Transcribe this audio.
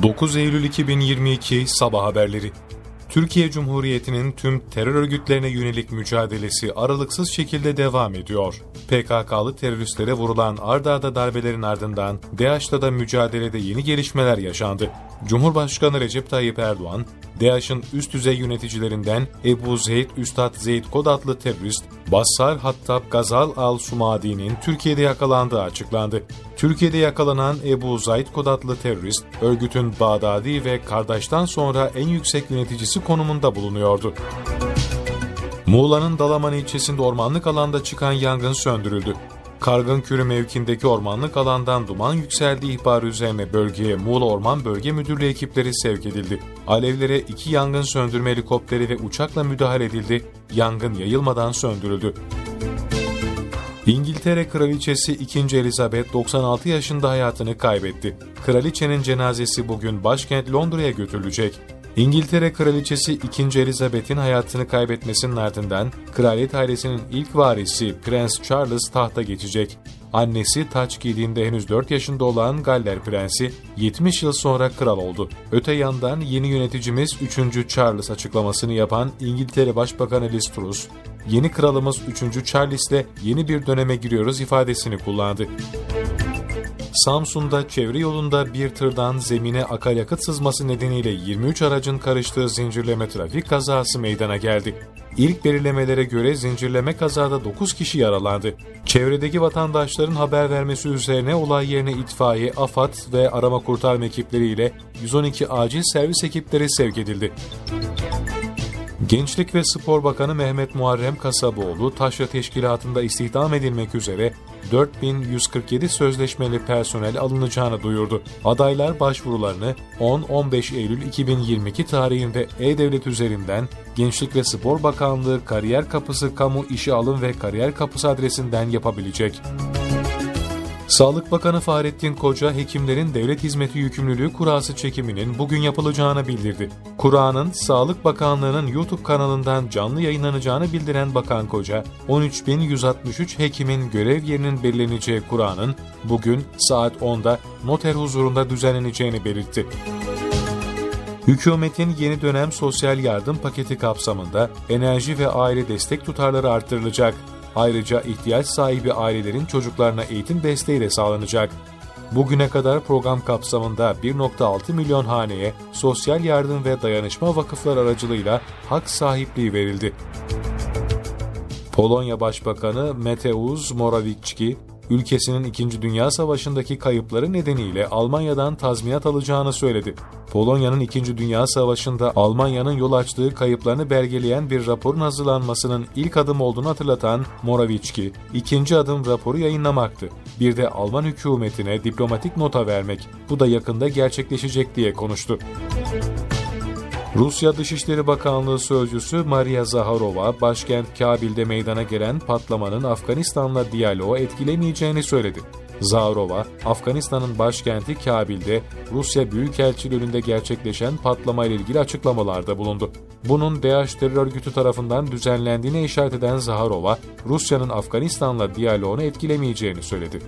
9 Eylül 2022 Sabah Haberleri Türkiye Cumhuriyeti'nin tüm terör örgütlerine yönelik mücadelesi aralıksız şekilde devam ediyor. PKK'lı teröristlere vurulan ardarda darbelerin ardından DAEŞ'ta da mücadelede yeni gelişmeler yaşandı. Cumhurbaşkanı Recep Tayyip Erdoğan, DAEŞ'in üst düzey yöneticilerinden Ebu Zeyd Üstad Zeyd Kod adlı terörist, Bassar Hattab Gazal al-Sumadi'nin Türkiye'de yakalandığı açıklandı. Türkiye'de yakalanan Ebu Zaid Kod adlı terörist, örgütün Bağdadi ve kardeşten sonra en yüksek yöneticisi konumunda bulunuyordu. Muğla'nın Dalaman ilçesinde ormanlık alanda çıkan yangın söndürüldü. Kargın Kürü mevkindeki ormanlık alandan duman yükseldiği ihbarı üzerine bölgeye Muğla Orman Bölge Müdürlüğü ekipleri sevk edildi. Alevlere iki yangın söndürme helikopteri ve uçakla müdahale edildi. Yangın yayılmadan söndürüldü. İngiltere Kraliçesi 2. Elizabeth 96 yaşında hayatını kaybetti. Kraliçenin cenazesi bugün başkent Londra'ya götürülecek. İngiltere Kraliçesi 2. Elizabeth'in hayatını kaybetmesinin ardından kraliyet ailesinin ilk varisi Prens Charles tahta geçecek. Annesi taç giydiğinde henüz 4 yaşında olan Galler Prensi 70 yıl sonra kral oldu. Öte yandan yeni yöneticimiz 3. Charles açıklamasını yapan İngiltere Başbakanı Liz Truss, yeni kralımız 3. Charles'le yeni bir döneme giriyoruz ifadesini kullandı. Samsun'da çevre yolunda bir tırdan zemine akaryakıt sızması nedeniyle 23 aracın karıştığı zincirleme trafik kazası meydana geldi. İlk belirlemelere göre zincirleme kazada 9 kişi yaralandı. Çevredeki vatandaşların haber vermesi üzerine olay yerine itfaiye, AFAD ve arama kurtarma ekipleriyle 112 acil servis ekipleri sevk edildi. Gençlik ve Spor Bakanı Mehmet Muharrem Kasaboğlu, Taşra Teşkilatı'nda istihdam edilmek üzere 4147 sözleşmeli personel alınacağını duyurdu. Adaylar başvurularını 10-15 Eylül 2022 tarihinde E-Devlet üzerinden Gençlik ve Spor Bakanlığı Kariyer Kapısı Kamu İşe Alım ve Kariyer Kapısı adresinden yapabilecek. Sağlık Bakanı Fahrettin Koca, hekimlerin devlet hizmeti yükümlülüğü kurası çekiminin bugün yapılacağını bildirdi. Kura'nın Sağlık Bakanlığı'nın YouTube kanalından canlı yayınlanacağını bildiren Bakan Koca, 13.163 hekimin görev yerinin belirleneceği Kura'nın bugün saat 10'da noter huzurunda düzenleneceğini belirtti. Hükümetin yeni dönem sosyal yardım paketi kapsamında enerji ve aile destek tutarları artırılacak. Ayrıca ihtiyaç sahibi ailelerin çocuklarına eğitim desteği de sağlanacak. Bugüne kadar program kapsamında 1.6 milyon haneye sosyal yardım ve dayanışma vakıflar aracılığıyla hak sahipliği verildi. Polonya Başbakanı Mateusz Morawiecki, ülkesinin 2. Dünya Savaşı'ndaki kayıpları nedeniyle Almanya'dan tazminat alacağını söyledi. Polonya'nın 2. Dünya Savaşı'nda Almanya'nın yol açtığı kayıplarını belgeleyen bir raporun hazırlanmasının ilk adım olduğunu hatırlatan Morawiecki, ikinci adım raporu yayınlamaktı. Bir de Alman hükümetine diplomatik nota vermek, bu da yakında gerçekleşecek diye konuştu. Rusya Dışişleri Bakanlığı Sözcüsü Maria Zaharova, başkent Kabil'de meydana gelen patlamanın Afganistan'la diyaloğu etkilemeyeceğini söyledi. Zaharova, Afganistan'ın başkenti Kabil'de Rusya Büyükelçiliğinde gerçekleşen patlama ile ilgili açıklamalarda bulundu. Bunun DAEŞ terör örgütü tarafından düzenlendiğine işaret eden Zaharova, Rusya'nın Afganistan'la diyaloğunu etkilemeyeceğini söyledi.